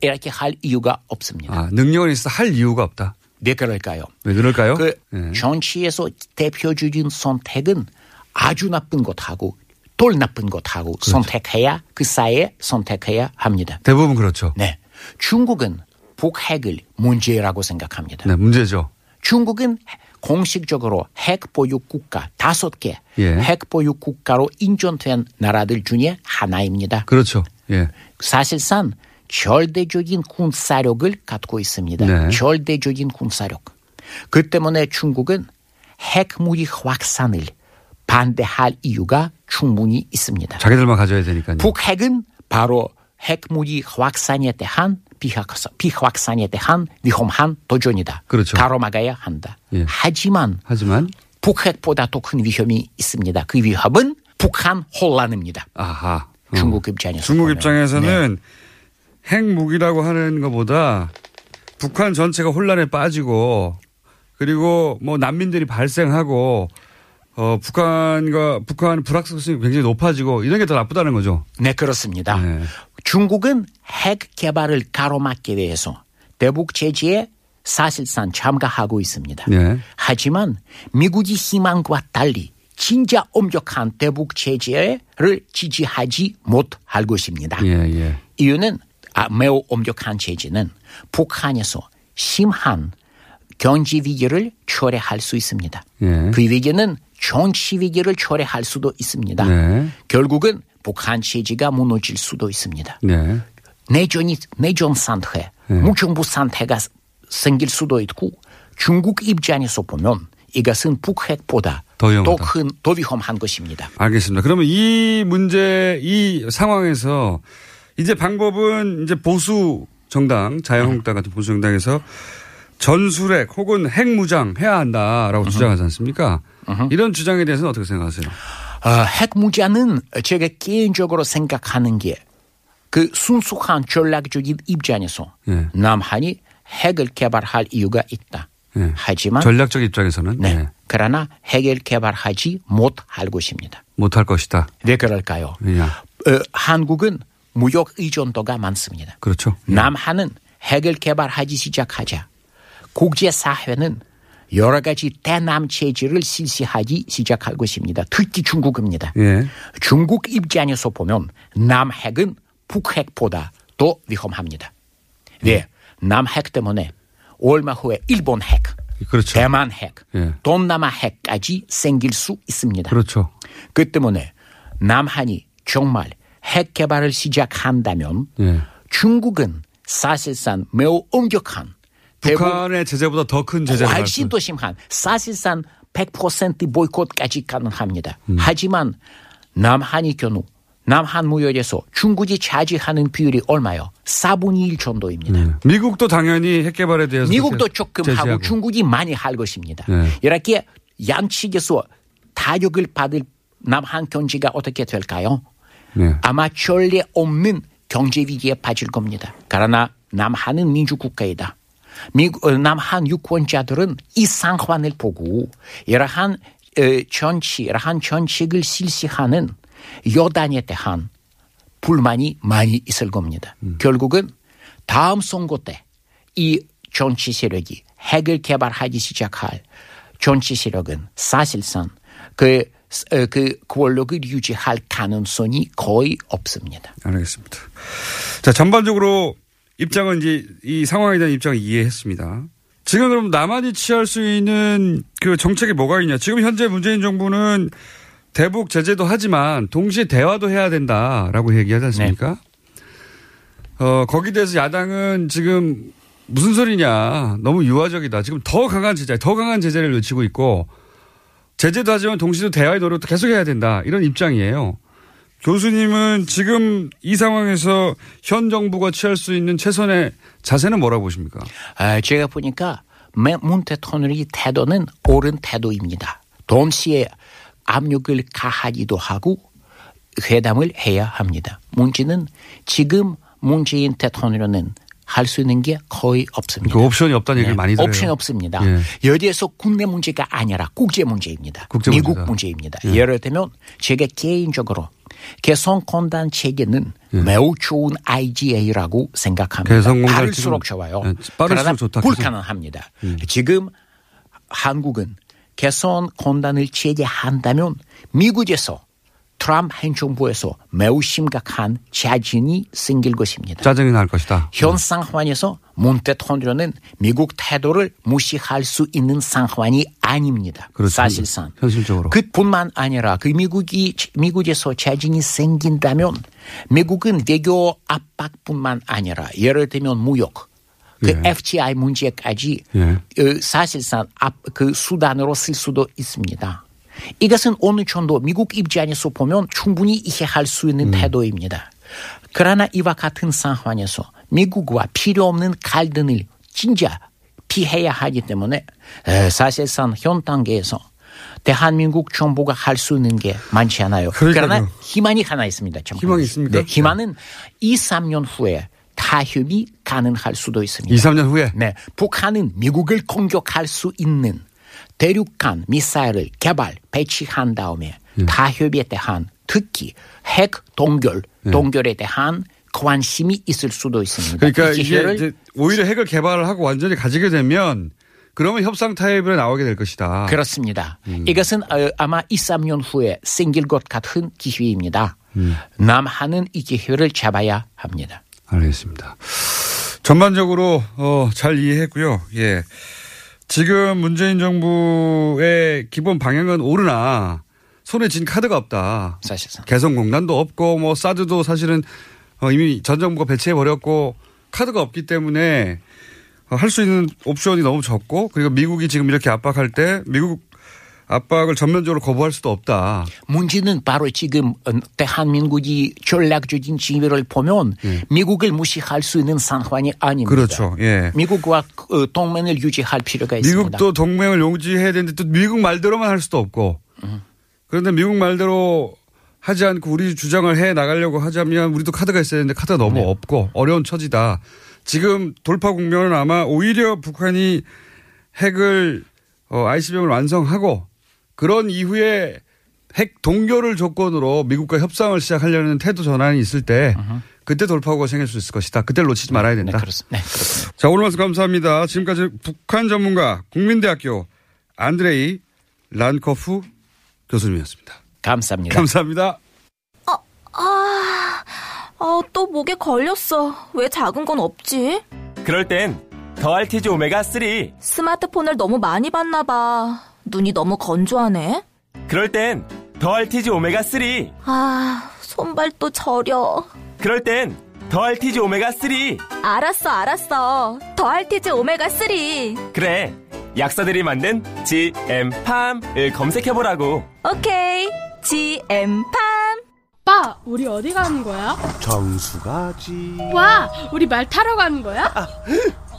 이렇게 할 이유가 없습니다. 아, 능력은 있어 할 이유가 없다. 왜 그럴까요? 왜 그럴까요? 그 예. 정치에서 대표적인 선택은 아주 나쁜 것하고 덜 나쁜 것하고 그렇죠. 선택해야 그 사이에 선택해야 합니다. 대부분 그렇죠. 네. 중국은 북핵을 문제라고 생각합니다. 네, 문제죠. 중국은 공식적으로 핵 보유 국가 다섯 개 예. 핵 보유 국가로 인정된 나라들 중에 하나입니다. 그렇죠. 예. 사실상 절대적인 군사력을 갖고 있습니다. 네. 절대적인 군사력. 그 때문에 중국은 핵무기 확산을 반대할 이유가 충분히 있습니다. 자기들만 가져야 되니까요. 북핵은 바로 핵무기 확산에 대한 비확산, 비확산에 대한 위험한 도전이다. 그렇죠. 가로막아야 한다. 예. 하지만 하지만 북핵보다 더 큰 위험이 있습니다. 그 위협은 북한 혼란입니다. 아하. 어. 중국 입장에서 중국 보면. 입장에서는 네. 핵무기라고 하는 것보다 북한 전체가 혼란에 빠지고 그리고 뭐 난민들이 발생하고 어 북한과 북한 불확실성이 굉장히 높아지고 이런 게 더 나쁘다는 거죠. 네, 그렇습니다. 네. 중국은 핵 개발을 가로막기 위해서 대북 제재에 사실상 참가하고 있습니다. 네. 하지만 미국이 희망과 달리 진짜 엄격한 대북 제재를 지지하지 못할 것입니다. 예, 예. 이유는 아, 매우 엄격한 제재는 북한에서 심한 경제 위기를 초래할 수 있습니다. 예. 그 위기는 정치 위기를 초래할 수도 있습니다. 네. 결국은 북한 체제가 무너질 수도 있습니다. 네. 내전이 내전 상태, 무정부 상태가 생길 수도 있고 중국 입장에서 보면 이것은 북핵보다 더 위험하다. 더 큰, 더 위험한 것입니다. 알겠습니다. 그러면 이 문제, 이 상황에서 이제 방법은 이제 보수 정당, 자유한국당 같은 보수 정당에서 전술핵 혹은 핵무장 해야 한다라고 주장하지 않습니까? 이런 주장에 대해서는 어떻게 생각하세요? 어, 핵무자는 제가 개인적으로 생각하는 게 그 순수한 전략적인 입장에서 예. 남한이 핵을 개발할 이유가 있다. 예. 하지만 전략적 입장에서는 네. 네. 그러나 핵을 개발하지 못할 것입니다. 못할 것이다. 왜 그럴까요? 왜냐? 어, 한국은 무역 의존도가 많습니다. 그렇죠. 남한은 핵을 개발하기 시작하자 국제사회는 여러 가지 대남 체제를 실시하기 시작할 것입니다. 특히 중국입니다. 예. 중국 입장에서 보면 남핵은 북핵보다 더 위험합니다. 왜? 남핵 때문에 얼마 후에 일본 핵, 그렇죠. 대만 핵, 예. 동남아 핵까지 생길 수 있습니다. 그렇죠. 그 때문에 남한이 정말 핵 개발을 시작한다면 예. 중국은 사실상 매우 엄격한 대 북 북한의 제재보다 더 큰 제재를 훨씬 할더 심한 사실상 100% 보이콧까지 가능합니다. 음. 하지만 남한이 경우 남한 무역에서 중국이 차지하는 비율이 얼마요? 4분의 1 정도입니다. 수- 예. 미국도 당연히 핵 개발에 대해서 미국도 조금 제재하고. 하고 중국이 많이 할 것입니다. 네. 이렇게 양측에서 타격을 받을 남한 경제가 어떻게 될까요? 네. 아마 전례 없는 경제 위기에 빠질 겁니다. 그러나 남한은 민주국가이다. 미국, 어, 남한 유권자들은 이 상황을 보고 이러한 어, 정치, 이러한 정책을 실시하는 여단에 대한 불만이 많이 있을 겁니다. 결국은 다음 선거 때 이 정치 세력이 핵을 개발하기 시작할 정치 세력은 사실상 그, 어, 그 권력을 유지할 가능성이 거의 없습니다. 알겠습니다. 자, 전반적으로 입장은 이제 이 상황에 대한 입장을 이해했습니다. 지금 그럼 남한이 취할 수 있는 그 정책이 뭐가 있냐. 지금 현재 문재인 정부는 대북 제재도 하지만 동시에 대화도 해야 된다라고 얘기하지 않습니까? 어, 거기에 대해서 야당은 지금 무슨 소리냐. 너무 유화적이다. 지금 더 강한 제재, 더 강한 제재를 외치고 있고 제재도 하지만 동시에 대화의 노력도 계속 해야 된다. 이런 입장이에요. 교수님은 지금 이 상황에서 현 정부가 취할 수 있는 최선의 자세는 뭐라고 보십니까? 아, 제가 보니까 매- 문 대통령의 태도는 옳은 태도입니다. 동시에 압력을 가하기도 하고 회담을 해야 합니다. 문제는 지금 문재인 대통령은 할 수 있는 게 거의 없습니다. 그 옵션이 없다는 얘기를 많이 들어요. 옵션이 없습니다. 예. 여기에서 국내 문제가 아니라 국제 문제입니다. 국제 미국. 문제입니다. 예. 예를 들면 제가 개인적으로 개성공단 체계는 매우 좋은 IGA라고 생각합니다. 예. 빠를수록 좋아요. 예, 빠를수록 좋다. 불가능합니다. 지금 한국은 개성공단을 제재한다면 미국에서 트럼프 행정부에서 매우 심각한 자진이 생길 것입니다. 짜증이 날 것이다. 현 상황에서 문 대통령은 미국 태도를 무시할 수 있는 상황이 아닙니다. 그렇죠. 사실상. 현실적으로. 그뿐만 아니라 그 미국이 미국에서 자진이 생긴다면 미국은 외교 압박뿐만 아니라 예를 들면 무역, 그 예. FTI 문제까지 예. 어, 사실상 앞, 그 수단으로 쓸 수도 있습니다. 이것은 어느 정도 미국 입장에서 보면 충분히 이해할 수 있는 태도입니다. 그러나 이와 같은 상황에서 미국과 필요 없는 갈등을 진짜 피해야 하기 때문에 에, 사실상 현 단계에서 대한민국 정부가 할 수 있는 게 많지 않아요. 그러니까요. 그러나 희망이 하나 있습니다. 참. 희망이 있습니까? 네, 희망은 2, 3년 후에 타협이 가능할 수도 있습니다. 2, 3년 후에 네, 북한은 미국을 공격할 수 있는 대륙간 미사일을 개발 배치한 다음에 음. 타협에 대한 특히 핵 동결 네. 동결에 대한 관심이 있을 수도 있습니다. 그러니까 이 이게 오히려 핵을 개발을 하고 완전히 가지게 되면 그러면 협상 타협에 나오게 될 것이다. 그렇습니다. 음. 이것은 어, 아마 2, 3년 후에 생길 것 같은 기회입니다. 음. 남한은 이 기회를 잡아야 합니다. 알겠습니다. 전반적으로 어, 잘 이해했고요. 예. 지금 문재인 정부의 기본 방향은 옳으나 손에 쥔 카드가 없다. 사실상. 개성공단도 없고 뭐 사드도 사실은 어, 이미 전 정부가 배치해 버렸고 카드가 없기 때문에 어, 할수 있는 옵션이 너무 적고 그리고 미국이 지금 이렇게 압박할 때 미국 압박을 전면적으로 거부할 수도 없다. 문제는 바로 지금 어, 대한민국이 전략적인 지위를 보면 미국을 무시할 수 있는 상황이 아닙니다. 예. 그렇죠. 예. 미국과 어, 동맹을 유지할 필요가 있습니다. 미국도 동맹을 용지해야 되는데 또 미국 말대로만 할 수도 없고 그런데 미국 말대로 하지 않고 우리 주장을 해 나가려고 하자면 우리도 카드가 있어야 되는데 카드가 너무 네. 없고 어려운 처지다. 지금 돌파 국면은 아마 오히려 북한이 핵을 어, ICBM을 완성하고 그런 이후에 핵 동결을 조건으로 미국과 협상을 시작하려는 태도 전환이 있을 때 그때 돌파구가 생길 수 있을 것이다. 그때를 놓치지 말아야 된다. 네, 그렇습니다. 네, 그렇습니다. 자, 오늘 말씀 감사합니다. 지금까지 북한 전문가 국민대학교 안드레이 란코프 교수님이었습니다. 감사합니다. 감사합니다. 아, 아, 또 목에 걸렸어. 왜 작은 건 없지? 그럴 땐 더 알티지 오메가 3. 스마트폰을 너무 많이 봤나 봐. 눈이 너무 건조하네. 그럴 땐 더알티지 오메가 3. 아, 손발도 저려. 그럴 땐 더알티지 오메가 3. 알았어, 알았어. 더알티즈 오메가3. 그래. 약사들이 만든 GM팜을 검색해보라고. 오케이. GM팜. 오빠, 우리 어디 가는 거야? 정수 가지. 와, 우리 말 타러 가는 거야?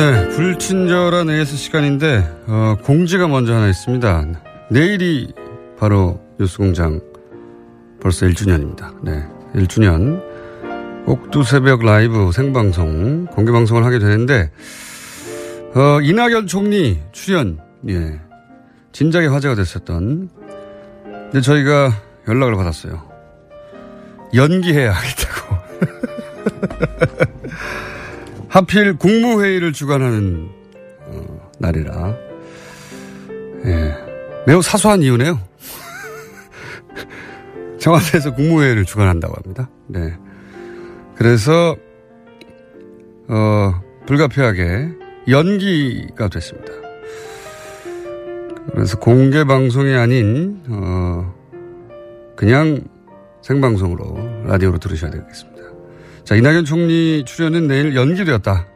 네, 불친절한 AS 시간인데 어, 공지가 먼저 하나 있습니다. 내일이 바로 뉴스공장 벌써 1주년입니다. 네, 1주년 옥두 새벽 라이브 생방송 공개 방송을 하게 되는데 어, 이낙연 총리 출연 예 진작에 화제가 됐었던 근데 저희가 연락을 받았어요. 연기해야 하겠다고. 하필 국무회의를 주관하는 어, 날이라 예, 매우 사소한 이유네요. 청와대에서 국무회의를 주관한다고 합니다. 네. 그래서 어, 불가피하게 연기가 됐습니다. 그래서 공개 방송이 아닌 어, 그냥 생방송으로 라디오로 들으셔야 되겠습니다. 자, 이낙연 총리 출연은 내일 연기되었다.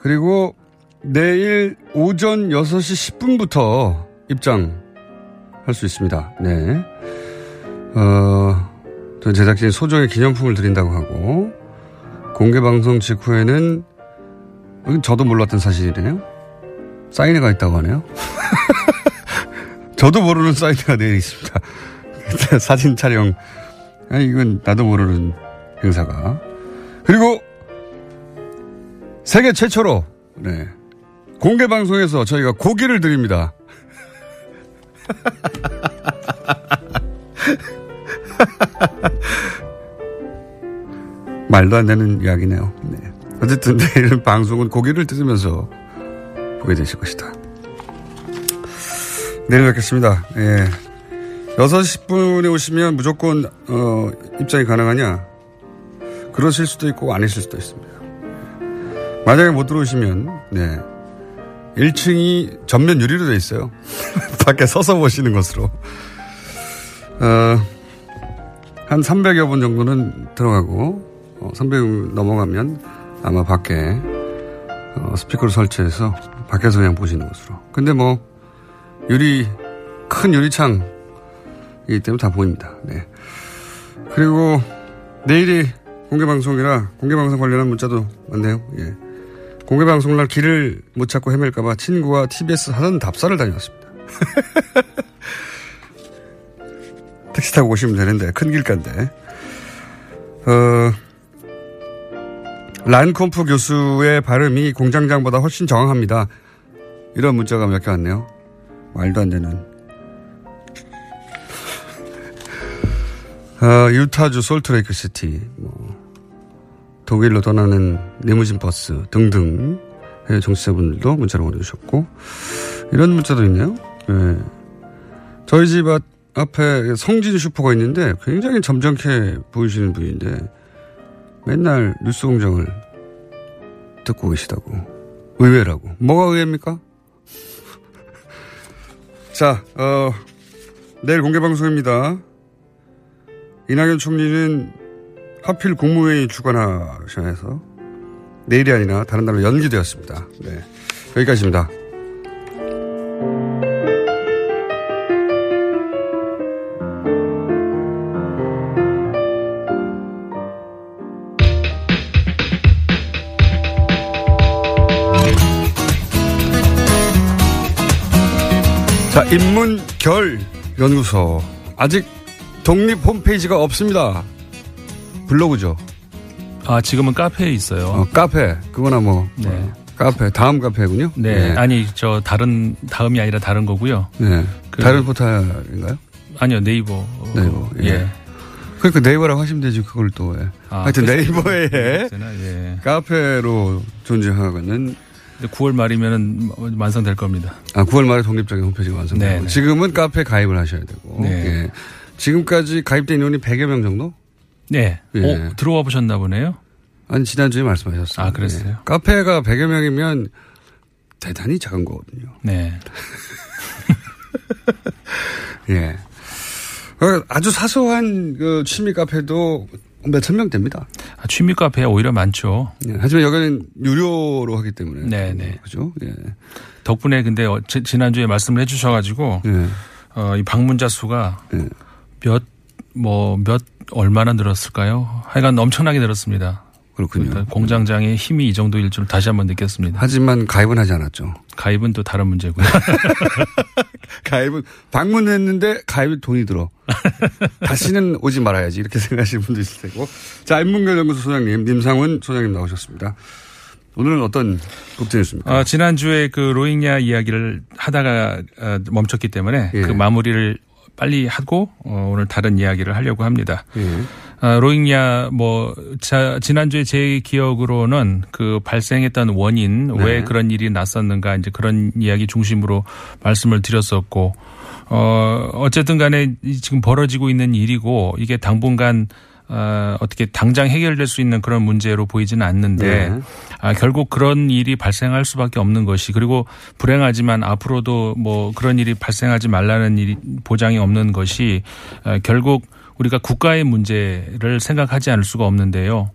그리고 내일 오전 6시 10분부터 입장할 수 있습니다. 네. 어, 전 제작진 소정의 기념품을 드린다고 하고, 공개 방송 직후에는, 이건 저도 몰랐던 사실이네요. 사인회가 있다고 하네요. 저도 모르는 사인회가 내일 있습니다. 사진 촬영. 아니, 이건 나도 모르는 행사가. 그리고 세계 최초로, 네. 공개 방송에서 저희가 고기를 드립니다. 말도 안 되는 이야기네요. 네. 어쨌든 내일 방송은 고기를 드시면서 보게 되실 것이다. 내일 뵙겠습니다. 예. 6시 10분에 오시면 무조건, 어, 입장이 가능하냐? 그러실 수도 있고 아니실 수도 있습니다. 만약에 못 들어오시면, 네. 1층이 전면 유리로 돼 있어요. 밖에 서서 보시는 것으로. 어, 한 300여 분 정도는 들어가고, 어, 300 넘어가면 아마 밖에, 어, 스피커를 설치해서 밖에서 그냥 보시는 것으로. 근데 뭐, 유리, 큰 유리창이기 때문에 다 보입니다. 네. 그리고 내일이 공개방송이라 공개방송 관련한 문자도 많네요. 예. 공개방송 날 길을 못 찾고 헤맬까봐 친구와 TBS 하는 답사를 다녔습니다. 택시 타고 오시면 되는데, 큰 길가인데. 어, 란코프 교수의 발음이 공장장보다 훨씬 정확합니다. 이런 문자가 몇 개 왔네요. 말도 안 되는. 어, 유타주 솔트레이크 시티, 뭐, 독일로 떠나는 리무진 버스 등등 해외 청취자분들도 문자를 보내주셨고, 이런 문자도 있네요. 예. 저희 집 앞, 앞에 성진 슈퍼가 있는데 굉장히 점잖게 보이시는 분인데 맨날 뉴스 공장을 듣고 계시다고. 의외라고. 뭐가 의외입니까? 자, 어, 내일 공개 방송입니다. 이낙연 총리는 하필 국무회의 주관하셔야 해서 내일이 아니라 다른 날로 연기되었습니다. 네. 여기까지입니다. 자, 인문결 연구소. 아직 독립 홈페이지가 없습니다. 블로그죠. 아, 지금은 카페에 있어요. 어, 카페. 그거나 뭐. 네. 어, 카페. 다음 카페군요. 네. 아니, 저 다른, 다음이 아니라 다른 거고요. 네. 그- 다른 포탈인가요? 아니요, 네이버. 네이버. 예. 예. 그러니까 네이버라고 하시면 되지, 그걸 또. 예. 아, 하여튼 네이버에 예. 카페로 존재하는 근데 9월 말이면은 완성될 겁니다. 아, 9월 말에 독립적인 홈페이지가 완성되고 네, 네. 지금은 카페 가입을 하셔야 되고 네. 예. 지금까지 가입된 인원이 100여 명 정도? 네. 예. 어, 들어와 보셨나 보네요. 아니 지난주에 말씀하셨어요. 아, 그랬어요? 예. 카페가 100여 명이면 대단히 작은 거거든요. 네. 예. 어, 아주 사소한 그 취미 카페도 몇천 명 됩니다. 아, 취미 카페 오히려 많죠. 예. 하지만 여기는 유료로 하기 때문에. 네네. 그죠? 예. 덕분에 근데 어, 지- 지난주에 말씀을 해주셔가지고 예. 어, 이 방문자 수가 예. 몇, 뭐, 몇, 얼마나 늘었을까요? 하여간 엄청나게 늘었습니다. 그렇군요. 공장장의 힘이 이 정도일 줄 다시 한번 느꼈습니다. 하지만 가입은 하지 않았죠. 가입은 또 다른 문제고요. 가입은 방문했는데 가입 돈이 들어. 다시는 오지 말아야지 이렇게 생각하시는 분도 있을 테고. 자 인문결 연구소 소장님 님상훈 소장님 나오셨습니다. 오늘은 어떤 국제 뉴스입니까? 어, 지난주에 그 로힝야 이야기를 하다가 어, 멈췄기 때문에 예. 그 마무리를 빨리 하고 어, 오늘 다른 이야기를 하려고 합니다. 예. 아, 로힝야 뭐 자, 지난주에 제 기억으로는 그 발생했던 원인 네. 왜 그런 일이 났었는가 이제 그런 이야기 중심으로 말씀을 드렸었고 어 어쨌든 간에 이 지금 벌어지고 있는 일이고 이게 당분간 어, 어떻게 당장 해결될 수 있는 그런 문제로 보이지는 않는데 네. 아, 결국 그런 일이 발생할 수밖에 없는 것이 그리고 불행하지만 앞으로도 뭐 그런 일이 발생하지 말라는 일이 보장이 없는 것이 어, 결국 우리가 국가의 문제를 생각하지 않을 수가 없는데요.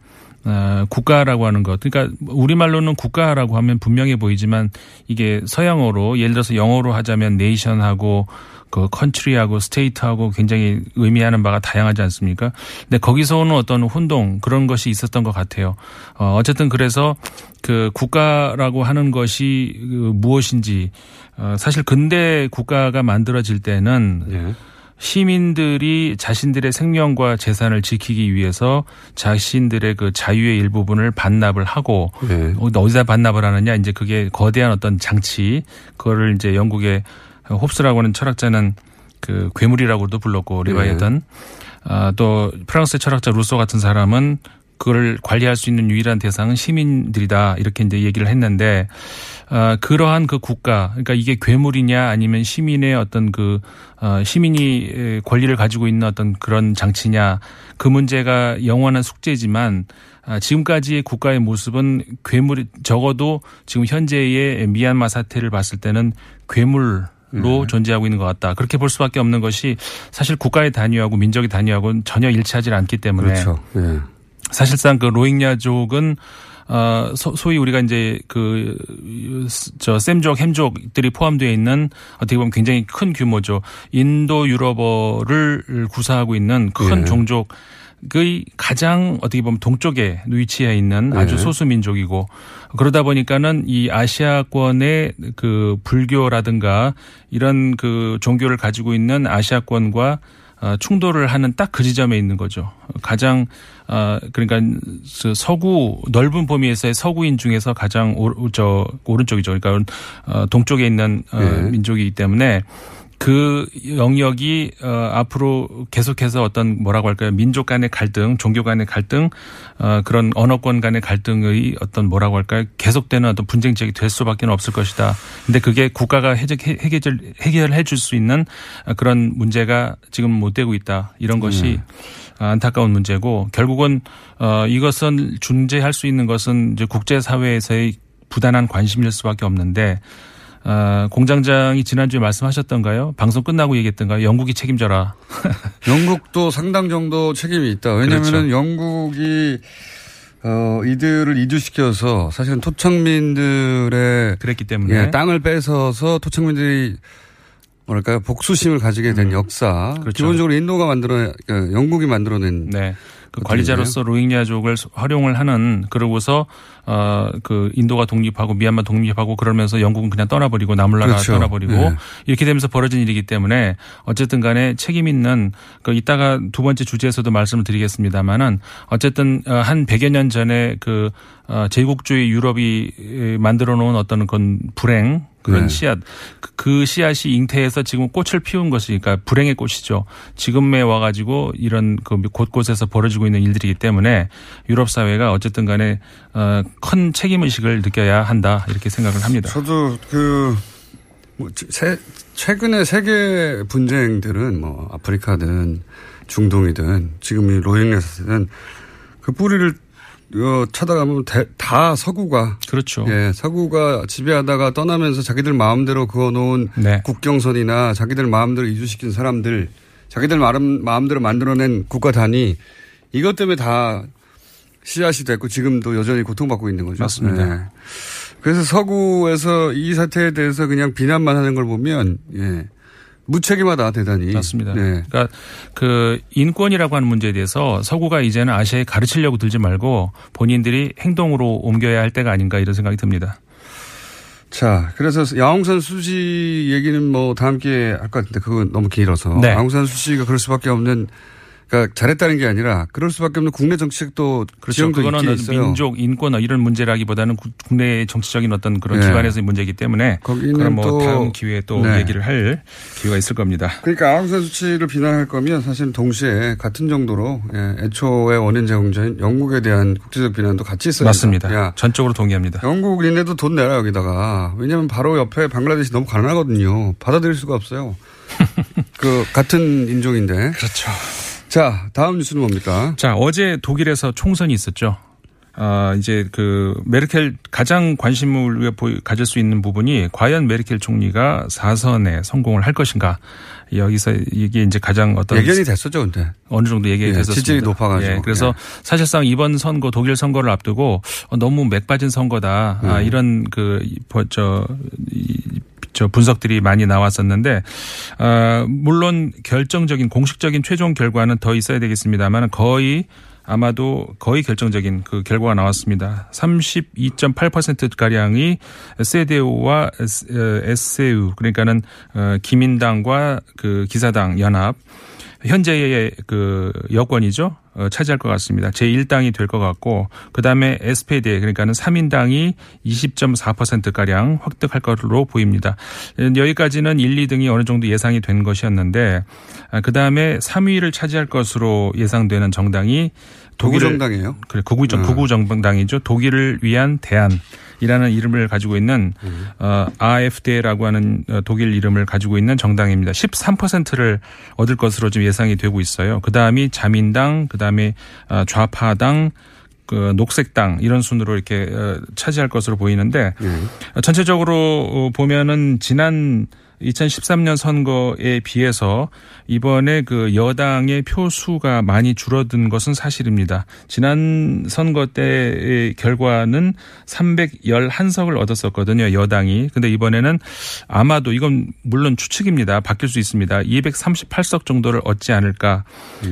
어, 국가라고 하는 것. 그러니까 우리말로는 국가라고 하면 분명해 보이지만 이게 서양어로 예를 들어서 영어로 하자면 nation하고 그 country하고 state하고 굉장히 의미하는 바가 다양하지 않습니까? 근데 거기서 오는 어떤 혼동 그런 것이 있었던 것 같아요. 어, 어쨌든 그래서 그 국가라고 하는 것이 그 무엇인지 어, 사실 근대 국가가 만들어질 때는 시민들이 자신들의 생명과 재산을 지키기 위해서 자신들의 그 자유의 일부분을 반납을 하고 어디다 반납을 하느냐? 이제 그게 거대한 어떤 장치. 그거를 이제 영국의 홉스라고 하는 철학자는 그 괴물이라고도 불렀고 리바이어던 아, 또 프랑스의 철학자 루소 같은 사람은 그걸 관리할 수 있는 유일한 대상은 시민들이다 이렇게 이제 얘기를 했는데 아, 그러한 그 국가 그러니까 이게 괴물이냐 아니면 시민의 어떤 그 어, 시민이 권리를 가지고 있는 어떤 그런 장치냐 그 문제가 영원한 숙제지만 아, 지금까지의 국가의 모습은 괴물이 적어도 지금 현재의 미얀마 사태를 봤을 때는 괴물 로 존재하고 있는 것 같다. 그렇게 볼 수밖에 없는 것이 사실 국가의 단위하고 민족의 단위하고는 전혀 일치하지 않기 때문에 그렇죠. 예. 사실상 그 로힝야족은 어 소- 소위 우리가 이제 그저 셈족 햄족들이 포함되어 있는 어떻게 보면 굉장히 큰 규모죠. 인도 유럽어를 구사하고 있는 큰 예. 종족 의 가장 어떻게 보면 동쪽에 위치해 있는 아주 네. 소수 민족이고 그러다 보니까는 이 아시아권의 그 불교라든가 이런 그 종교를 가지고 있는 아시아권과 어, 충돌을 하는 딱 그 지점에 있는 거죠. 가장 어 그러니까 그 서구 넓은 범위에서의 서구인 중에서 가장 오, 저 오른쪽이죠. 그러니까 어 동쪽에 있는 어, 네. 민족이기 때문에 그 영역이 어 앞으로 계속해서 어떤 뭐라고 할까요? 민족 간의 갈등, 종교 간의 갈등, 어 그런 언어권 간의 갈등의 어떤 뭐라고 할까요? 계속되는 어떤 분쟁 지역이 될 수밖에 없을 것이다. 근데 그게 국가가 해결 해결 해결해 줄 수 있는 그런 문제가 지금 못 되고 있다. 이런 것이 안타까운 문제고 결국은 어 이것은 중재할 수 있는 것은 이제 국제 사회에서의 부단한 관심일 수밖에 없는데 어, 공장장이 지난주에 말씀하셨던가요? 방송 끝나고 얘기했던가요? 영국이 책임져라. 영국도 상당 정도 책임이 있다. 왜냐하면 그렇죠. 영국이 어 이들을 이주시켜서 사실은 토착민들의 그랬기 때문에 예, 땅을 뺏어서 토착민들이 뭐랄까요 복수심을 가지게 된 역사. 음. 그렇죠. 기본적으로 인도가 만들어 그 영국이 만들어낸 네. 그 관리자로서 로힝야족을 활용을 하는 그러고서 어그 인도가 독립하고 미얀마 독립하고 그러면서 영국은 그냥 떠나버리고 나몰라라 그렇죠. 떠나버리고 네. 이렇게 되면서 벌어진 일이기 때문에 어쨌든 간에 책임 있는 그 이따가 두 번째 주제에서도 말씀을 드리겠습니다만은 어쨌든 어, 한 100여 년 전에 그 어, 제국주의 유럽이 에, 만들어 놓은 어떤 그런 불행 그런 네. 씨앗 그- 그 씨앗이 잉태해서 지금 꽃을 피운 것이 그러니까 불행의 꽃이죠. 지금에 와가지고 이런 그 곳곳에서 벌어지고 있는 일들이기 때문에 유럽 사회가 어쨌든 간에 어, 큰 책임 의식을 느껴야 한다 이렇게 생각을 합니다. 저도 그, 뭐, 세, 최근에 세계 분쟁들은 뭐, 아프리카든 중동이든 지금 이 로힝야 사태는 그 뿌리를 어, 찾아가면 대- 다 서구가. 그렇죠. 예, 서구가 지배하다가 떠나면서 자기들 마음대로 그어놓은 네. 국경선이나 자기들 마음대로 이주시킨 사람들, 자기들 마음, 마음대로 만들어낸 국가 단위, 이것 때문에 다 씨앗이 됐고 지금도 여전히 고통받고 있는 거죠. 맞습니다. 예. 그래서 서구에서 이 사태에 대해서 그냥 비난만 하는 걸 보면, 예. 무책임하다, 대단히. 맞습니다. 네. 그러니까 그 인권이라고 하는 문제에 대해서 서구가 이제는 아시아에 가르치려고 들지 말고 본인들이 행동으로 옮겨야 할 때가 아닌가 이런 생각이 듭니다. 자, 그래서 야옹산 수지 얘기는 뭐 다음 기회에 할 것 같은데 그건 너무 길어서. 네. 야옹산 수지가 그럴 수밖에 없는 그러니까 잘했다는 게 아니라 그럴 수밖에 없는 국내 정책도 그렇죠. 지형도 그거는 있어요. 민족 인권 이런 문제라기보다는 구- 국내 정치적인 어떤 그런 네. 기관에서의 문제이기 때문에 그럼 뭐 또- 다음 기회에 또 네. 얘기를 할 기회가 있을 겁니다. 그러니까 아웅산 수치를 비난할 거면 사실 동시에 같은 정도로 예, 애초의 원인 제공자인 영국에 대한 국제적 비난도 같이 있어야 맞습니다. 야, 전적으로 동의합니다. 영국 니네도 돈 내라 여기다가 왜냐하면 바로 옆에 방글라데시 너무 가난하거든요. 받아들일 수가 없어요. 그 같은 인종인데. 그렇죠. 자 다음 뉴스는 뭡니까? 자 어제 독일에서 총선이 있었죠. 어, 이제 그 메르켈 가장 관심을 보이- 가질 수 있는 부분이 과연 메르켈 총리가 4선에 성공을 할 것인가. 여기서 이게 이제 가장 어떤 예견이 됐었죠, 근데. 어느 정도 얘기가 예, 됐었습니다. 지지율이 높아가지고. 예, 그래서 사실상 이번 선거 독일 선거를 앞두고 어, 너무 맥 빠진 선거다. 아, 음. 이런 그저 저 분석들이 많이 나왔었는데 아, 물론 결정적인 공식적인 최종 결과는 더 있어야 되겠습니다만 거의 아마도 거의 결정적인 그 결과가 나왔습니다. 32.8% 가량이 세데오와 SU 그러니까는 어, 기민당과 그 기사당 연합 현재의 그 여권이죠. 어, 차지할 것 같습니다. 제1당이 될 것 같고 그다음에 SPD 그러니까는 3인당이 20.4% 가량 획득할 것으로 보입니다. 여기까지는 1, 2등이 어느 정도 예상이 된 것이었는데 아, 그다음에 3위를 차지할 것으로 예상되는 정당이 독일을 극우정당이에요? 그래 극우 정 네. 극우 정당이죠. 독일을 위한 대안. 이라는 이름을 가지고 있는 어, AfD라고 하는 어, 독일 이름을 가지고 있는 정당입니다. 13%를 얻을 것으로 지금 예상이 되고 있어요. 그 다음이 자민당, 그 다음에 어, 좌파당, 그 녹색당 이런 순으로 이렇게 어, 차지할 것으로 보이는데 어, 전체적으로 어, 보면은 지난 2013년 선거에 비해서 이번에 그 여당의 표수가 많이 줄어든 것은 사실입니다. 지난 선거 때의 결과는 311석을 얻었었거든요. 여당이. 근데 이번에는 아마도 이건 물론 추측입니다. 바뀔 수 있습니다. 238석 정도를 얻지 않을까.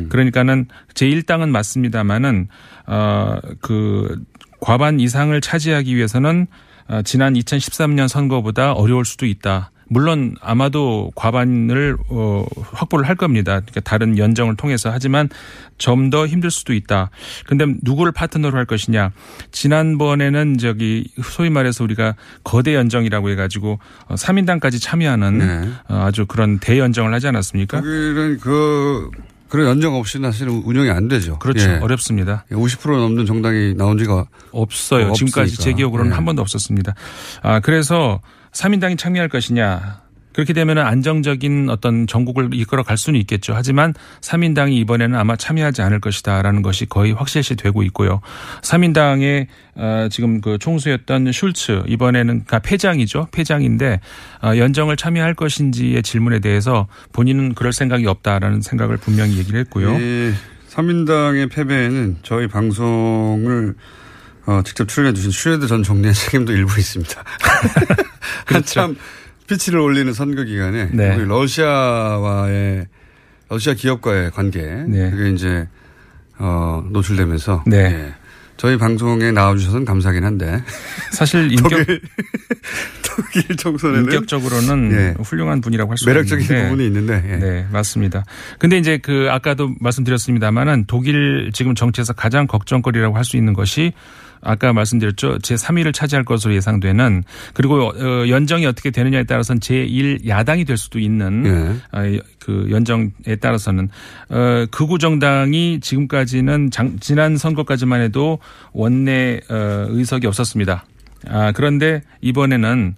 그러니까는 제1당은 맞습니다만은 어그 과반 이상을 차지하기 위해서는 어, 지난 2013년 선거보다 어려울 수도 있다. 물론 아마도 과반을 어, 확보를 할 겁니다. 그러니까 다른 연정을 통해서 하지만 좀 더 힘들 수도 있다. 근데 누구를 파트너로 할 것이냐? 지난번에는 저기 소위 말해서 우리가 거대 연정이라고 해가지고 3인당까지 참여하는 네. 어, 아주 그런 대연정을 하지 않았습니까? 독일은 그 그런 연정 없이는 사실은 운영이 안 되죠. 그렇죠. 예. 어렵습니다. 50% 넘는 정당이 나온 지가 없어요. 없으니까. 지금까지 제 기억으로는 예. 한 번도 없었습니다. 아, 그래서 3인당이 참여할 것이냐. 그렇게 되면 안정적인 어떤 전국을 이끌어 갈 수는 있겠죠. 하지만 3인당이 이번에는 아마 참여하지 않을 것이다라는 것이 거의 확실시 되고 있고요. 3인당의 어, 지금 그 총수였던 슐츠 이번에는 가 패장이죠. 패장인데 어, 연정을 참여할 것인지의 질문에 대해서 본인은 그럴 생각이 없다라는 생각을 분명히 얘기를 했고요. 이 3인당의 패배에는 저희 방송을 어, 직접 출연해 주신 슈레드 전 총리의 책임도 일부 있습니다. 그렇죠. 한참 피치를 올리는 선거 기간에 네. 러시아와의 러시아 기업과의 관계 네. 그게 이제 어, 노출되면서 네. 예. 저희 방송에 나와주셔서는 감사하긴 한데 사실 인격 독일, 독일 총선에는 인격적으로는 예. 훌륭한 분이라고 할 수 매력적인 있는데 부분이 있는데 예. 네, 맞습니다. 근데 이제 그 아까도 말씀드렸습니다만은 독일 지금 정치에서 가장 걱정거리라고 할 수 있는 것이 아까 말씀드렸죠. 제3위를 차지할 것으로 예상되는 그리고 어, 연정이 어떻게 되느냐에 따라서는 제1 야당이 될 수도 있는 예. 어, 그 연정에 따라서는 어, 극우 정당이 지금까지는 장, 지난 선거까지만 해도 원내 어, 의석이 없었습니다. 아, 그런데 이번에는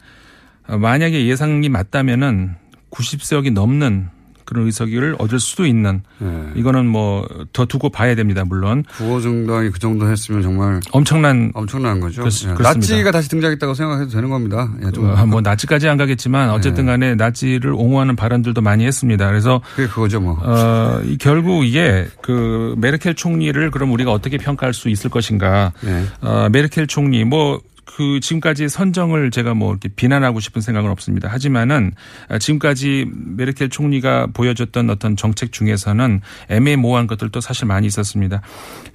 어, 만약에 예상이 맞다면은 90석이 넘는 그런 의석을 얻을 수도 있는 예. 이거는 뭐 더 두고 봐야 됩니다. 물론 구호 정당이 그 정도 했으면 정말 엄청난 엄청난 거죠. 그렇- 예. 나치가 다시 등장했다고 생각해도 되는 겁니다. 예, 좀 어, 뭐 나치까지 안 가겠지만 어쨌든 간에 나치를 옹호하는 발언들도 많이 했습니다. 그래서 그게 그거죠 뭐. 어, 이 결국 이게 그 메르켈 총리를 그럼 우리가 어떻게 평가할 수 있을 것인가? 예. 어, 메르켈 총리 뭐 그 지금까지 선정을 제가 뭐 이렇게 비난하고 싶은 생각은 없습니다. 하지만은 지금까지 메르켈 총리가 보여줬던 어떤 정책 중에서는 애매모호한 것들도 사실 많이 있었습니다.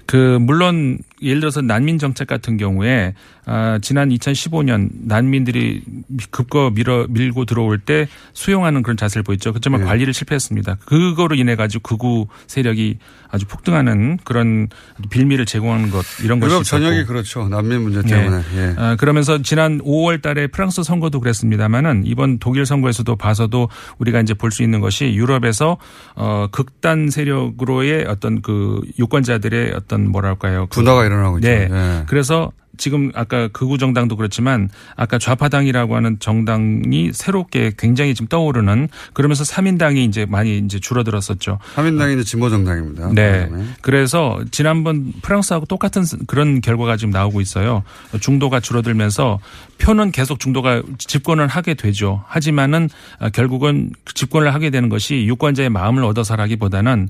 그 물론 예를 들어서 난민 정책 같은 경우에 아, 지난 2015년 난민들이 급거 밀어 밀고 들어올 때 수용하는 그런 자세를 보였죠. 그렇지만 네. 관리를 실패했습니다. 그거로 인해 가지고 극우 세력이 아주 폭등하는 그런 빌미를 제공하는 것 이런 것이 유럽. 전역이 그렇죠. 난민 문제 예. 때문에. 예. 아, 그러면서 지난 5월 달에 프랑스 선거도 그랬습니다만은 이번 독일 선거에서도 봐서도 우리가 이제 볼 수 있는 것이 유럽에서 어 극단 세력으로의 어떤 그 유권자들의 어떤 뭐랄까요. 그 분화가 일어나고 있죠. 네. 예. 그래서 지금 아까 극우 정당도 그렇지만 아까 좌파당이라고 하는 정당이 새롭게 굉장히 지금 떠오르는 그러면서 3인당이 이제 많이 이제 줄어들었었죠. 3인당이 이제 진보 정당입니다. 네. 그래서 지난번 프랑스하고 똑같은 그런 결과가 지금 나오고 있어요. 중도가 줄어들면서 표는 계속 중도가 집권을 하게 되죠. 하지만은 아, 결국은 집권을 하게 되는 것이 유권자의 마음을 얻어서라기보다는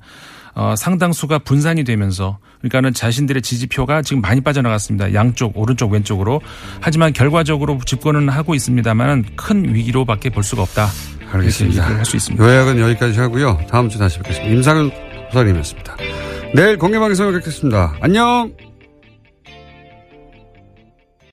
어, 상당수가 분산이 되면서 그러니까는 자신들의 지지표가 지금 많이 빠져나갔습니다. 양쪽, 오른쪽, 왼쪽으로. 하지만 결과적으로 집권은 하고 있습니다만 큰 위기로밖에 볼 수가 없다. 알겠습니다. 할수 있습니다. 요약은 여기까지 하고요. 다음 주 다시 뵙겠습니다. 임상윤 소장님이었습니다. 내일 공개방송을 뵙겠습니다. 안녕!